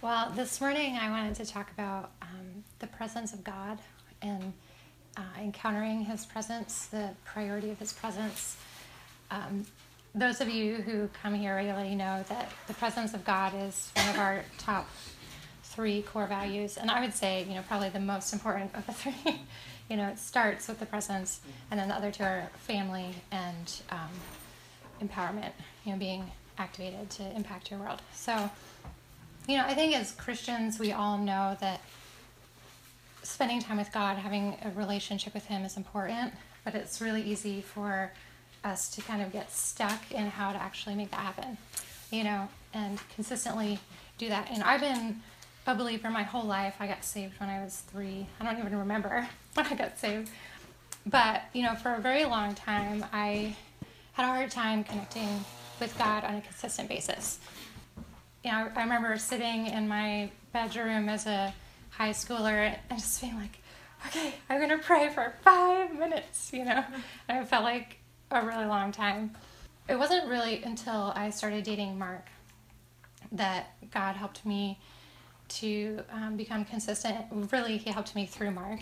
Well, this morning I wanted to talk about um, the presence of God and uh, encountering His presence, the priority of His presence. Um, those of you who come here regularly know that the presence of God is one of our top three core values, and I would say, you know, probably the most important of the three. you know, it starts with the presence, and then the other two are family and um, empowerment. You know, being activated to impact your world. So, you know, I think as Christians, we all know that spending time with God, having a relationship with Him is important, but it's really easy for us to kind of get stuck in how to actually make that happen, you know, and consistently do that. And I've been a believer my whole life. I got saved when I was three. I don't even remember when I got saved. But, you know, for a very long time, I had a hard time connecting with God on a consistent basis. Know, I remember sitting in my bedroom as a high schooler and just being like, okay, I'm going to pray for five minutes, you know? And it felt like a really long time. It wasn't really until I started dating Mark that God helped me to um, become consistent. Really, he helped me through Mark.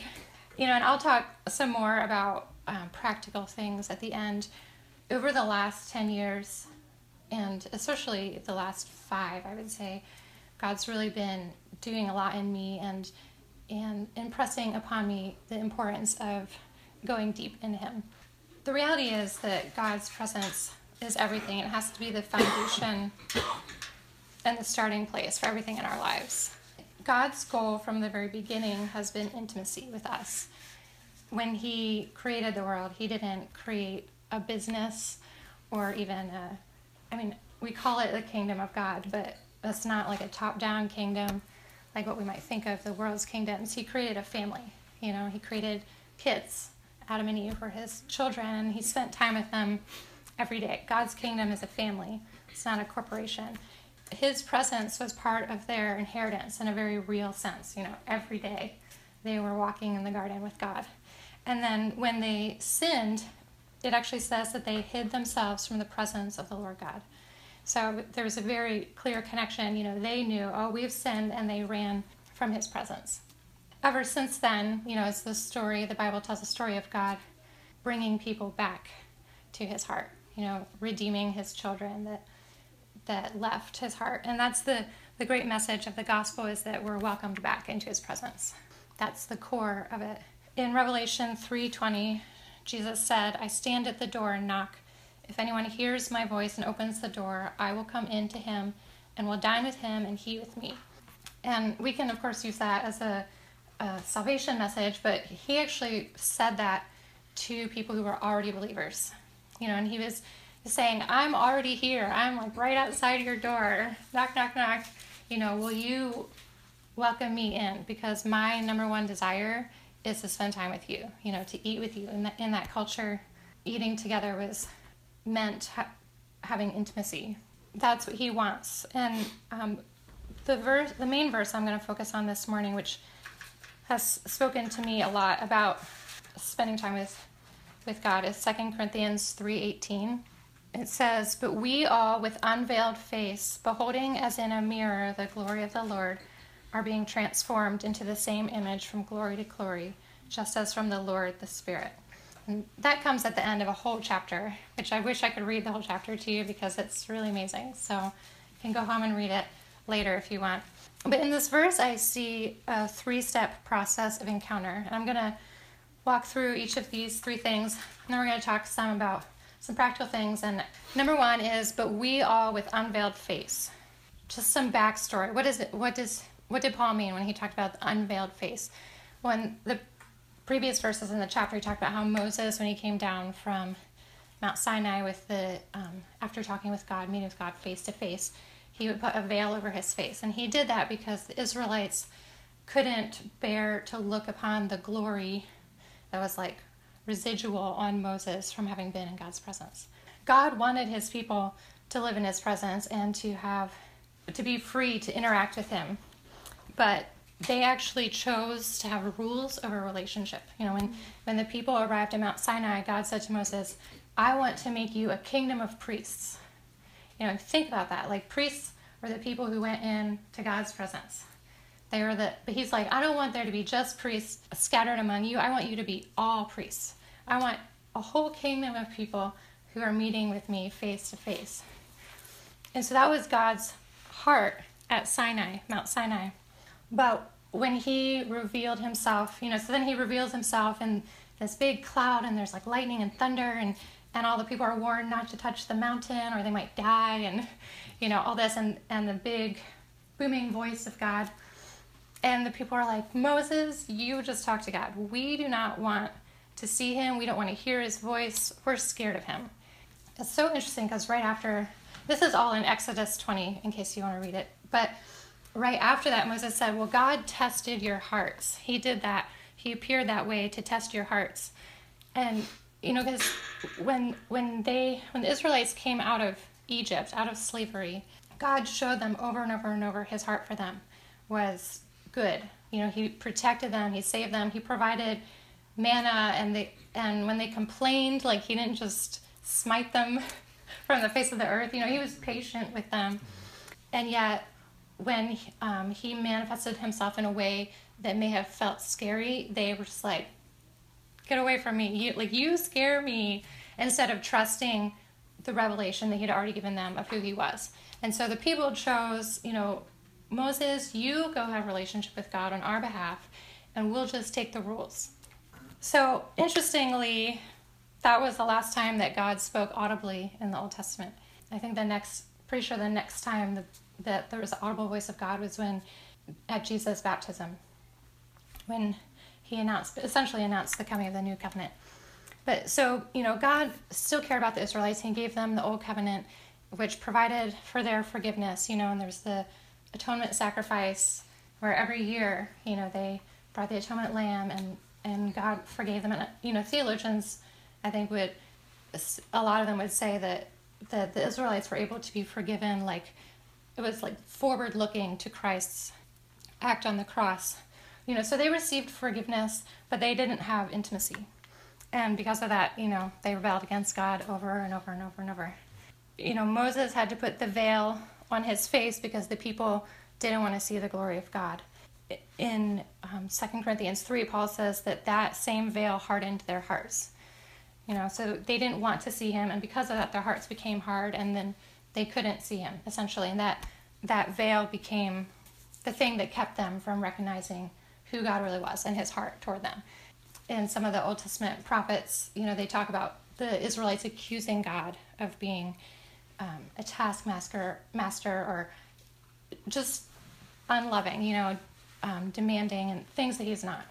You know, and I'll talk some more about um, practical things at the end. Over the last 10 years, and especially the last five, I would say, God's really been doing a lot in me and and impressing upon me the importance of going deep in Him. The reality is that God's presence is everything. It has to be the foundation and the starting place for everything in our lives. God's goal from the very beginning has been intimacy with us. When He created the world, He didn't create a business or even a I mean, we call it the kingdom of God, but it's not like a top down kingdom like what we might think of the world's kingdoms. He created a family. You know, he created kids. Adam and Eve were his children, and he spent time with them every day. God's kingdom is a family, it's not a corporation. His presence was part of their inheritance in a very real sense. You know, every day they were walking in the garden with God. And then when they sinned, it actually says that they hid themselves from the presence of the Lord God. So there's a very clear connection. You know, they knew, oh, we've sinned, and they ran from his presence. Ever since then, you know, it's the story, the Bible tells the story of God bringing people back to his heart, you know, redeeming his children that that left his heart. And that's the, the great message of the gospel is that we're welcomed back into his presence. That's the core of it. In Revelation 3:20, Jesus said, I stand at the door and knock. If anyone hears my voice and opens the door, I will come in to him and will dine with him and he with me. And we can, of course, use that as a, a salvation message, but he actually said that to people who were already believers. You know, and he was saying, I'm already here. I'm like right outside your door. Knock, knock, knock. You know, will you welcome me in? Because my number one desire is to spend time with you, you know, to eat with you. In, the, in that culture, eating together was meant ha- having intimacy. That's what he wants. And um, the verse, the main verse I'm going to focus on this morning, which has spoken to me a lot about spending time with with God, is 2 Corinthians 3:18. It says, "But we all, with unveiled face, beholding as in a mirror the glory of the Lord." Are being transformed into the same image from glory to glory, just as from the Lord the Spirit. And that comes at the end of a whole chapter, which I wish I could read the whole chapter to you because it's really amazing. So you can go home and read it later if you want. But in this verse, I see a three step process of encounter. And I'm going to walk through each of these three things, and then we're going to talk some about some practical things. And number one is, but we all with unveiled face. Just some backstory. What is it? What does what did Paul mean when he talked about the unveiled face? When the previous verses in the chapter, he talked about how Moses, when he came down from Mount Sinai with the um, after talking with God, meeting with God face to face, he would put a veil over his face, and he did that because the Israelites couldn't bear to look upon the glory that was like residual on Moses from having been in God's presence. God wanted his people to live in his presence and to have to be free to interact with him but they actually chose to have rules of a relationship. You know, when, when the people arrived at Mount Sinai, God said to Moses, I want to make you a kingdom of priests. You know, think about that. Like priests were the people who went in to God's presence. They were the, but he's like, I don't want there to be just priests scattered among you. I want you to be all priests. I want a whole kingdom of people who are meeting with me face to face. And so that was God's heart at Sinai, Mount Sinai. But when he revealed himself, you know, so then he reveals himself in this big cloud and there's like lightning and thunder and and all the people are warned not to touch the mountain or they might die and you know all this and and the big booming voice of God. And the people are like Moses you just talk to God. We do not want to see him. We don't want to hear his voice. We're scared of him. It's so interesting because right after this is all in Exodus 20 in case you want to read it but right after that Moses said well God tested your hearts. He did that. He appeared that way to test your hearts. And you know because when when they when the israelites came out of egypt out of slavery god showed them over and over and over his heart for them was good. You know he protected them. He saved them. He provided manna and they and when they complained like he didn't just smite them from the face of the earth. You know he was patient with them. And yet when um, he manifested himself in a way that may have felt scary they were just like get away from me. You, like you scare me instead of trusting the revelation that he'd already given them of who he was. And so the people chose, you know, Moses, you go have relationship with God on our behalf, and we'll just take the rules. So interestingly, that was the last time that God spoke audibly in the Old Testament. I think the next, pretty sure the next time that, that there was the audible voice of God was when at Jesus' baptism, when he announced, essentially announced the coming of the new covenant. But so, you know, God still cared about the Israelites. He gave them the old covenant, which provided for their forgiveness, you know, and there's the atonement sacrifice where every year, you know, they brought the atonement lamb and, and God forgave them. And, you know, theologians, I think, would, a lot of them would say that, that the Israelites were able to be forgiven, like, it was like forward looking to Christ's act on the cross you know, so they received forgiveness, but they didn't have intimacy. And because of that, you know, they rebelled against God over and over and over and over. You know, Moses had to put the veil on his face because the people didn't want to see the glory of God. In um, 2 Corinthians 3, Paul says that that same veil hardened their hearts. You know, so they didn't want to see him, and because of that, their hearts became hard, and then they couldn't see him, essentially. And that, that veil became the thing that kept them from recognizing who God really was and his heart toward them. In some of the Old Testament prophets, you know, they talk about the Israelites accusing God of being um, a taskmaster master or just unloving, you know, um, demanding and things that he's not.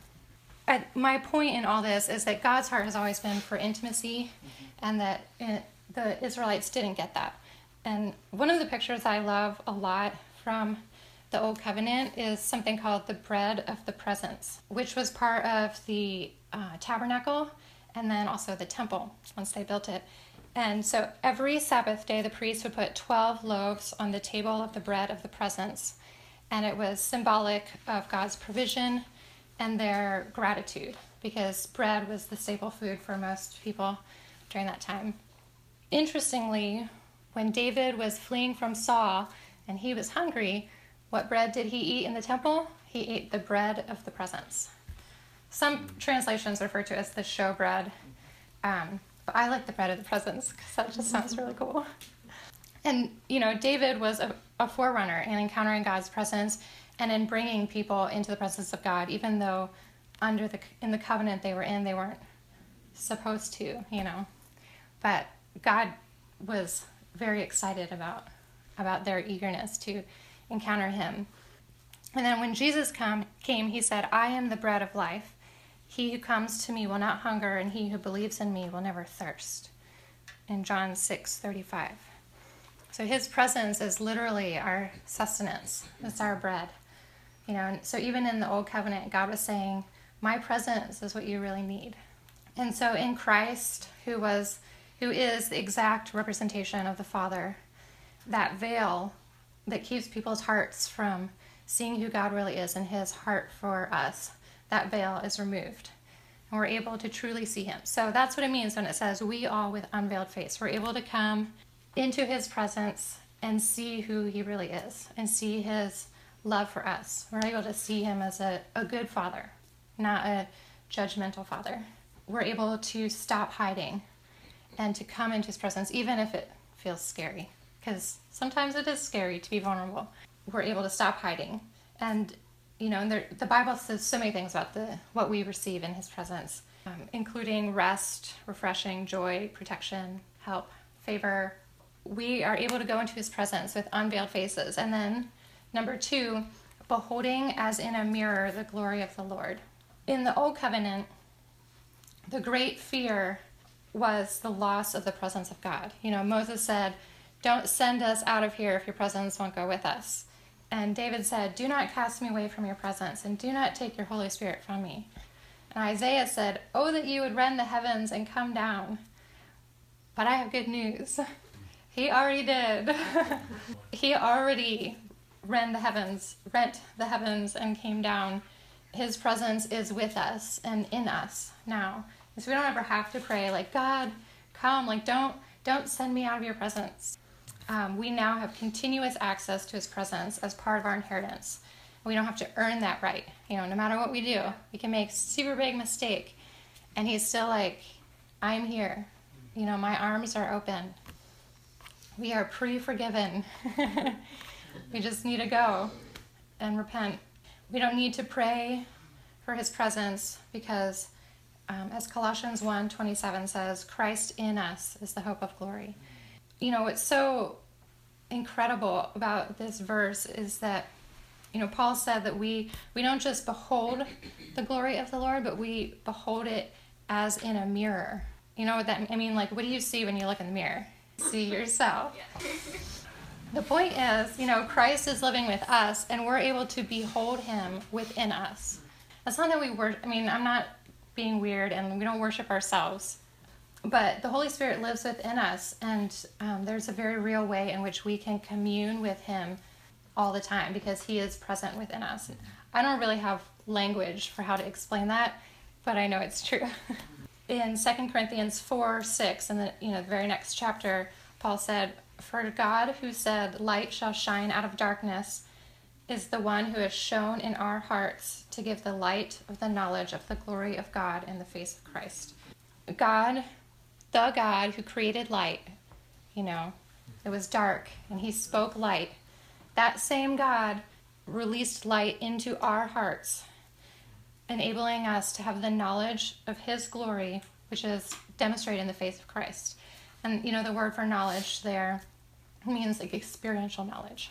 I, my point in all this is that God's heart has always been for intimacy, mm-hmm. and that it, the Israelites didn't get that. And one of the pictures I love a lot from the Old Covenant is something called the bread of the presence, which was part of the uh, tabernacle and then also the temple once they built it. And so every Sabbath day, the priest would put 12 loaves on the table of the bread of the presence. And it was symbolic of God's provision and their gratitude because bread was the staple food for most people during that time. Interestingly, when David was fleeing from Saul and he was hungry, what bread did he eat in the temple? He ate the bread of the presence. Some translations refer to it as the showbread, um, but I like the bread of the presence because that just sounds really cool. And, you know, David was a, a forerunner in encountering God's presence and in bringing people into the presence of God, even though under the in the covenant they were in, they weren't supposed to, you know. But God was very excited about about their eagerness to encounter him. And then when Jesus come, came, he said, I am the bread of life. He who comes to me will not hunger, and he who believes in me will never thirst. In John 6 35. So his presence is literally our sustenance, it's our bread. You know, and so even in the old covenant, God was saying, My presence is what you really need. And so in Christ, who was who is the exact representation of the Father, that veil that keeps people's hearts from seeing who God really is and his heart for us, that veil is removed. And we're able to truly see him. So that's what it means when it says, We all with unveiled face. We're able to come into his presence and see who he really is and see his love for us. We're able to see him as a, a good father, not a judgmental father. We're able to stop hiding and to come into his presence, even if it feels scary, because sometimes it is scary to be vulnerable. We're able to stop hiding. And, you know, and there, the Bible says so many things about the what we receive in his presence, um, including rest, refreshing, joy, protection, help, favor. We are able to go into his presence with unveiled faces. And then Number two, beholding as in a mirror the glory of the Lord. In the Old Covenant, the great fear was the loss of the presence of God. You know, Moses said, Don't send us out of here if your presence won't go with us. And David said, Do not cast me away from your presence, and do not take your Holy Spirit from me. And Isaiah said, Oh, that you would rend the heavens and come down. But I have good news. He already did. he already rent the heavens, rent the heavens and came down. His presence is with us and in us now. So we don't ever have to pray like God, come, like don't don't send me out of your presence. Um, we now have continuous access to His presence as part of our inheritance. We don't have to earn that right. You know, no matter what we do, we can make super big mistake, and He's still like, I'm here. You know, my arms are open. We are pre-forgiven. We just need to go and repent. We don't need to pray for his presence because, um, as Colossians 1 27 says, Christ in us is the hope of glory. You know, what's so incredible about this verse is that, you know, Paul said that we, we don't just behold the glory of the Lord, but we behold it as in a mirror. You know what that I mean? Like, what do you see when you look in the mirror? See yourself. The point is, you know, Christ is living with us and we're able to behold him within us. That's not that we were, I mean, I'm not being weird and we don't worship ourselves, but the Holy Spirit lives within us and um, there's a very real way in which we can commune with him all the time because he is present within us. I don't really have language for how to explain that, but I know it's true. in 2 Corinthians 4 6, in the you know the very next chapter, Paul said, for God, who said, Light shall shine out of darkness, is the one who has shone in our hearts to give the light of the knowledge of the glory of God in the face of Christ. God, the God who created light, you know, it was dark and he spoke light. That same God released light into our hearts, enabling us to have the knowledge of his glory, which is demonstrated in the face of Christ. And you know, the word for knowledge there means like experiential knowledge.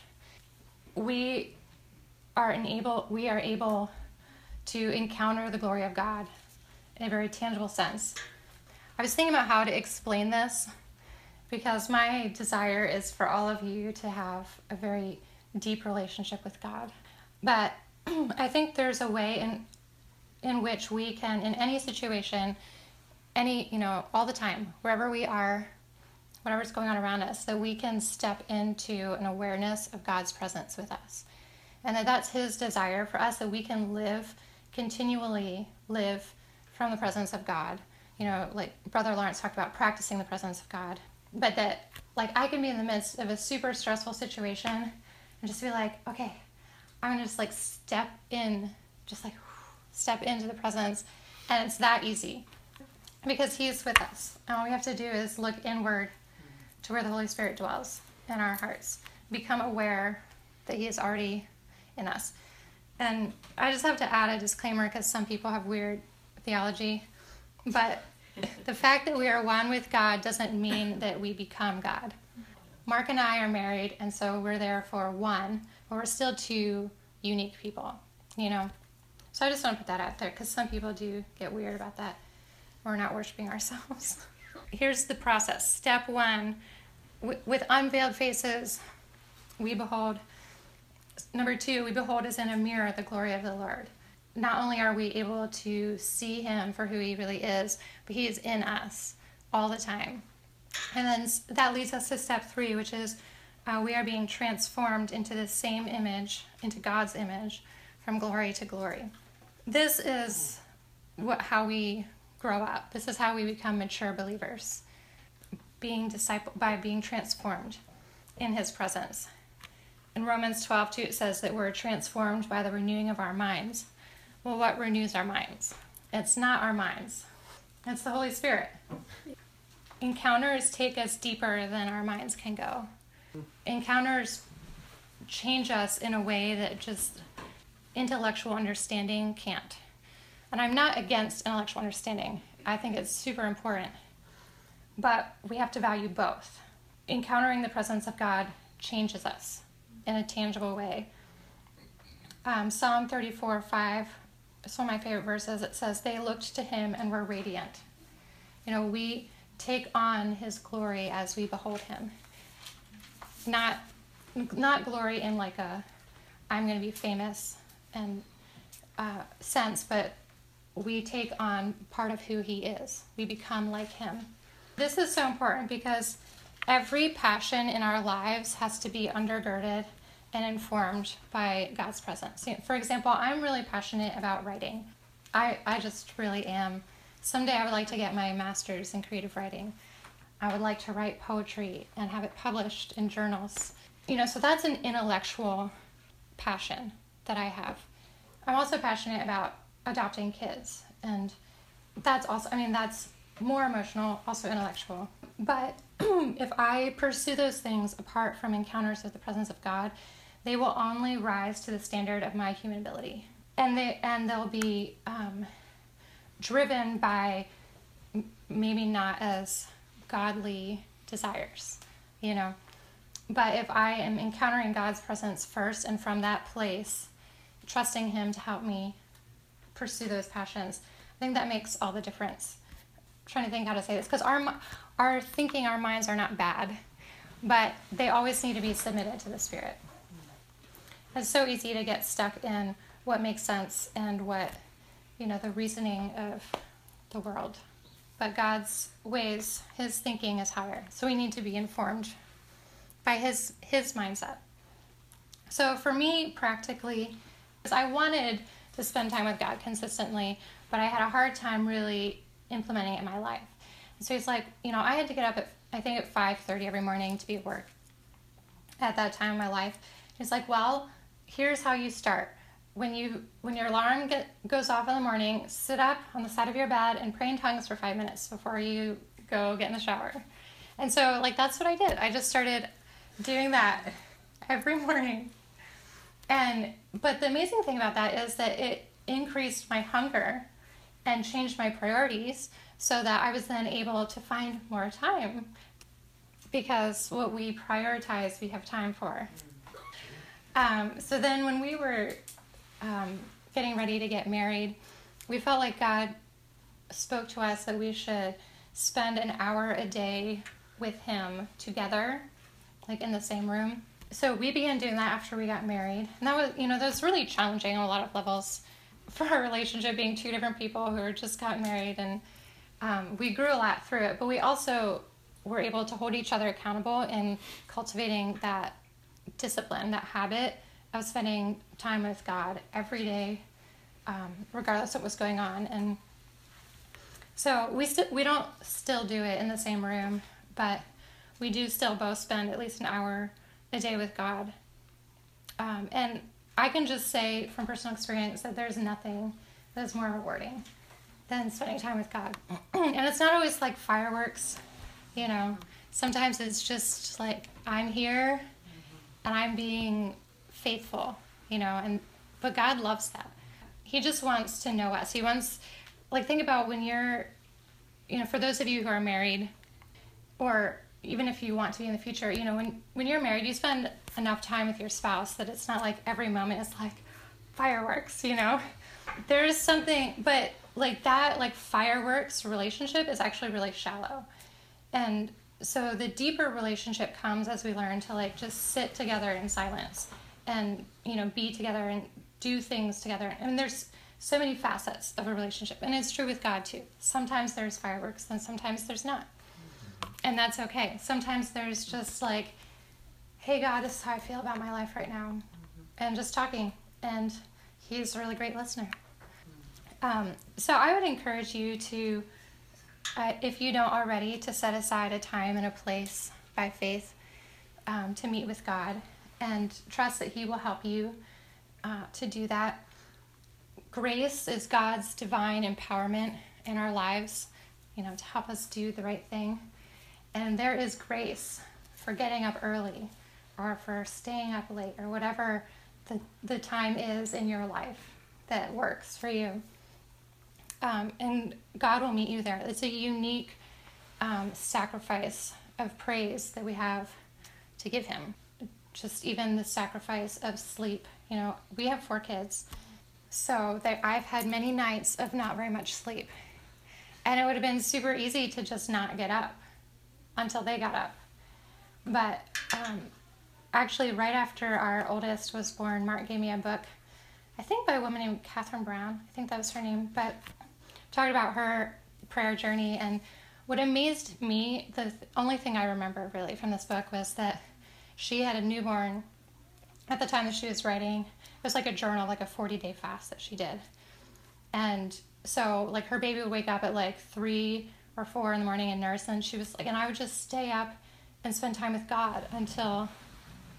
We are able we are able to encounter the glory of God in a very tangible sense. I was thinking about how to explain this because my desire is for all of you to have a very deep relationship with God. But I think there's a way in in which we can in any situation any, you know, all the time, wherever we are, whatever's going on around us, that we can step into an awareness of God's presence with us. And that that's His desire for us, that we can live, continually live from the presence of God. You know, like Brother Lawrence talked about practicing the presence of God. But that, like, I can be in the midst of a super stressful situation and just be like, okay, I'm gonna just like step in, just like step into the presence. And it's that easy because He's with us. And all we have to do is look inward to where the Holy Spirit dwells in our hearts. Become aware that He is already in us. And I just have to add a disclaimer because some people have weird theology. But the fact that we are one with God doesn't mean that we become God. Mark and I are married, and so we're there for one, but we're still two unique people, you know? So I just want to put that out there because some people do get weird about that. We're not worshiping ourselves. Here's the process. Step one with unveiled faces, we behold. Number two, we behold as in a mirror the glory of the Lord. Not only are we able to see him for who he really is, but he is in us all the time. And then that leads us to step three, which is uh, we are being transformed into the same image, into God's image, from glory to glory. This is what how we grow up. This is how we become mature believers being disciple by being transformed. in his presence. In Romans 12, 2, it says that we're transformed by the renewing of our minds. Well, what renews our minds? It's not our minds, it's the Holy Spirit. Encounters take us deeper than our minds can go. Encounters change us in a way that just intellectual understanding can't. And I'm not against intellectual understanding, I think it's super important. But we have to value both. Encountering the presence of God changes us in a tangible way. Um, Psalm 34 5, it's one of my favorite verses. It says, They looked to him and were radiant. You know, we take on his glory as we behold him. Not, not glory in like a, I'm going to be famous and uh, sense, but we take on part of who he is. We become like him. This is so important because every passion in our lives has to be undergirded and informed by God's presence. For example, I'm really passionate about writing. I, I just really am. Someday I would like to get my master's in creative writing. I would like to write poetry and have it published in journals. You know, so that's an intellectual passion that I have. I'm also passionate about adopting kids, and that's also, I mean, that's more emotional, also intellectual. But if I pursue those things apart from encounters with the presence of God, they will only rise to the standard of my human ability, and they and they'll be um, driven by maybe not as godly desires, you know. But if I am encountering God's presence first, and from that place, trusting Him to help me pursue those passions, I think that makes all the difference. I'm trying to think how to say this because our our thinking, our minds are not bad, but they always need to be submitted to the Spirit. It's so easy to get stuck in what makes sense and what, you know, the reasoning of the world. But God's ways, his thinking is higher. So we need to be informed by his his mindset. So for me, practically, I wanted to spend time with God consistently, but I had a hard time really implementing it in my life. So he's like, you know, I had to get up at I think at 5:30 every morning to be at work. At that time in my life, he's like, well, here's how you start. When you when your alarm get, goes off in the morning, sit up on the side of your bed and pray in tongues for five minutes before you go get in the shower. And so like that's what I did. I just started doing that every morning. And but the amazing thing about that is that it increased my hunger and changed my priorities so that I was then able to find more time because what we prioritize we have time for. Um, so then, when we were um, getting ready to get married, we felt like God spoke to us that we should spend an hour a day with Him together, like in the same room. So we began doing that after we got married, and that was, you know, that was really challenging on a lot of levels for our relationship, being two different people who had just got married, and um, we grew a lot through it. But we also were able to hold each other accountable in cultivating that discipline, that habit of spending time with God every day, um, regardless of what was going on. And so we still we don't still do it in the same room, but we do still both spend at least an hour a day with God. Um, and I can just say from personal experience that there's nothing that is more rewarding than spending time with God. and it's not always like fireworks, you know. Sometimes it's just like I'm here and I'm being faithful, you know, and but God loves that. He just wants to know us. He wants like think about when you're you know, for those of you who are married or even if you want to be in the future, you know, when when you're married, you spend enough time with your spouse that it's not like every moment is like fireworks, you know. There's something but like that like fireworks relationship is actually really shallow. And so the deeper relationship comes as we learn to like just sit together in silence and you know be together and do things together. Mean there's so many facets of a relationship and it's true with god too. Sometimes there's fireworks and sometimes there's not. And that's okay. Sometimes there's just like hey god this is how i feel about my life right now and just talking. And he's a really great listener um, so i would encourage you to uh, if you don't already, to set aside a time and a place by faith um, to meet with God and trust that He will help you uh, to do that. Grace is God's divine empowerment in our lives, you know, to help us do the right thing. And there is grace for getting up early or for staying up late or whatever the, the time is in your life that works for you. Um, and God will meet you there. It's a unique um, sacrifice of praise that we have to give Him. Just even the sacrifice of sleep. You know, we have four kids, so that I've had many nights of not very much sleep, and it would have been super easy to just not get up until they got up. But um, actually, right after our oldest was born, Mark gave me a book, I think by a woman named Catherine Brown. I think that was her name, but talked about her prayer journey and what amazed me, the only thing I remember really from this book was that she had a newborn at the time that she was writing. It was like a journal, like a 40 day fast that she did. And so, like, her baby would wake up at like three or four in the morning and nurse, and she was like, and I would just stay up and spend time with God until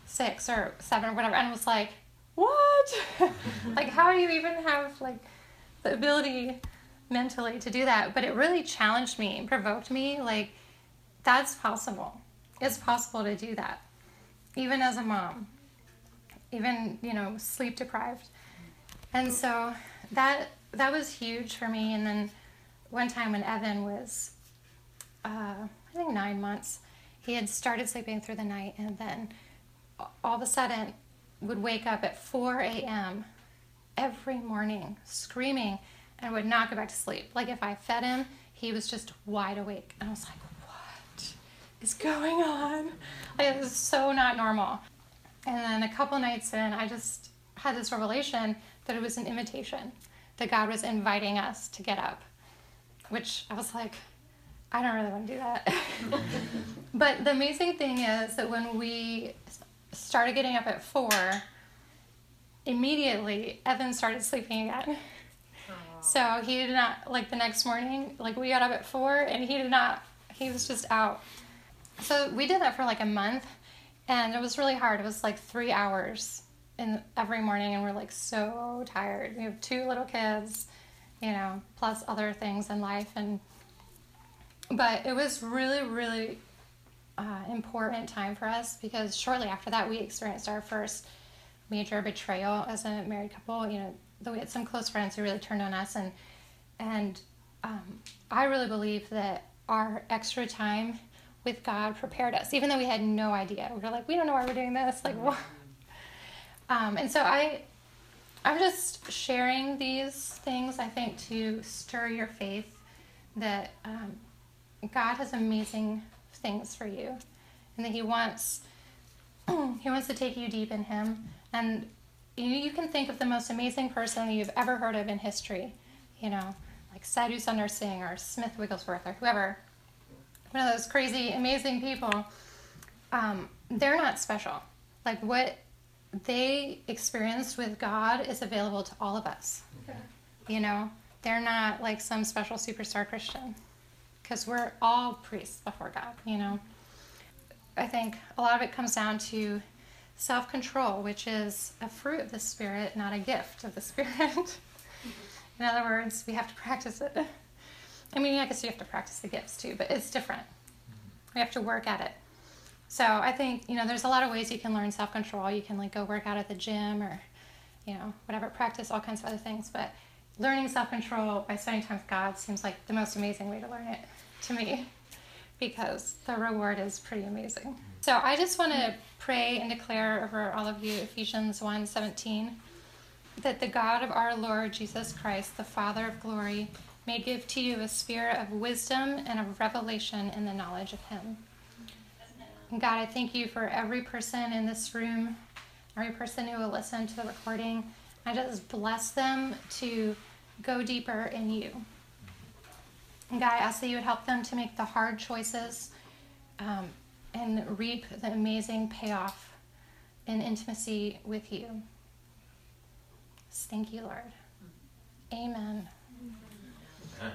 six or seven or whatever. And was like, what? like, how do you even have like the ability mentally to do that? But it really challenged me, and provoked me. Like, that's possible. It's possible to do that, even as a mom, even you know, sleep deprived. And so that that was huge for me. And then one time when Evan was, uh, I think nine months, he had started sleeping through the night, and then all of a sudden would wake up at 4 a.m. every morning screaming and would not go back to sleep. Like if I fed him, he was just wide awake. And I was like, what is going on? Like it was so not normal. And then a couple nights in, I just had this revelation that it was an invitation, that God was inviting us to get up, which I was like, I don't really want to do that. but the amazing thing is that when we started getting up at four, immediately Evan started sleeping again. So he did not, like the next morning, like we got up at four and he did not, he was just out. So we did that for like a month and it was really hard. It was like three hours in every morning and we're like so tired. We have two little kids, you know, plus other things in life and but it was really, really uh, important time for us because shortly after that we experienced our first major betrayal as a married couple. You know, though we had some close friends who really turned on us, and and um, I really believe that our extra time with God prepared us, even though we had no idea. We were like, we don't know why we're doing this. Like, what? Um, and so I, I'm just sharing these things. I think to stir your faith that um, God has amazing things for you, and that He wants He wants to take you deep in Him. And you, you can think of the most amazing person you've ever heard of in history, you know, like Sadhu Sundar Singh or Smith Wigglesworth or whoever, one of those crazy, amazing people. Um, they're not special. Like what they experienced with God is available to all of us. Okay. You know, they're not like some special superstar Christian because we're all priests before God, you know. I think a lot of it comes down to self control, which is a fruit of the Spirit, not a gift of the Spirit. In other words, we have to practice it. I mean, I guess you have to practice the gifts too, but it's different. We have to work at it. So I think, you know, there's a lot of ways you can learn self control. You can like go work out at the gym or, you know, whatever, practice all kinds of other things. But learning self control by spending time with God seems like the most amazing way to learn it to me because the reward is pretty amazing. So I just want to pray and declare over all of you Ephesians 1 17 that the God of our Lord Jesus Christ, the Father of glory, may give to you a spirit of wisdom and of revelation in the knowledge of Him. And God, I thank you for every person in this room, every person who will listen to the recording. I just bless them to go deeper in you. And God, I ask that you would help them to make the hard choices um, and reap the amazing payoff in intimacy with you. Thank you, Lord. Amen. Amen.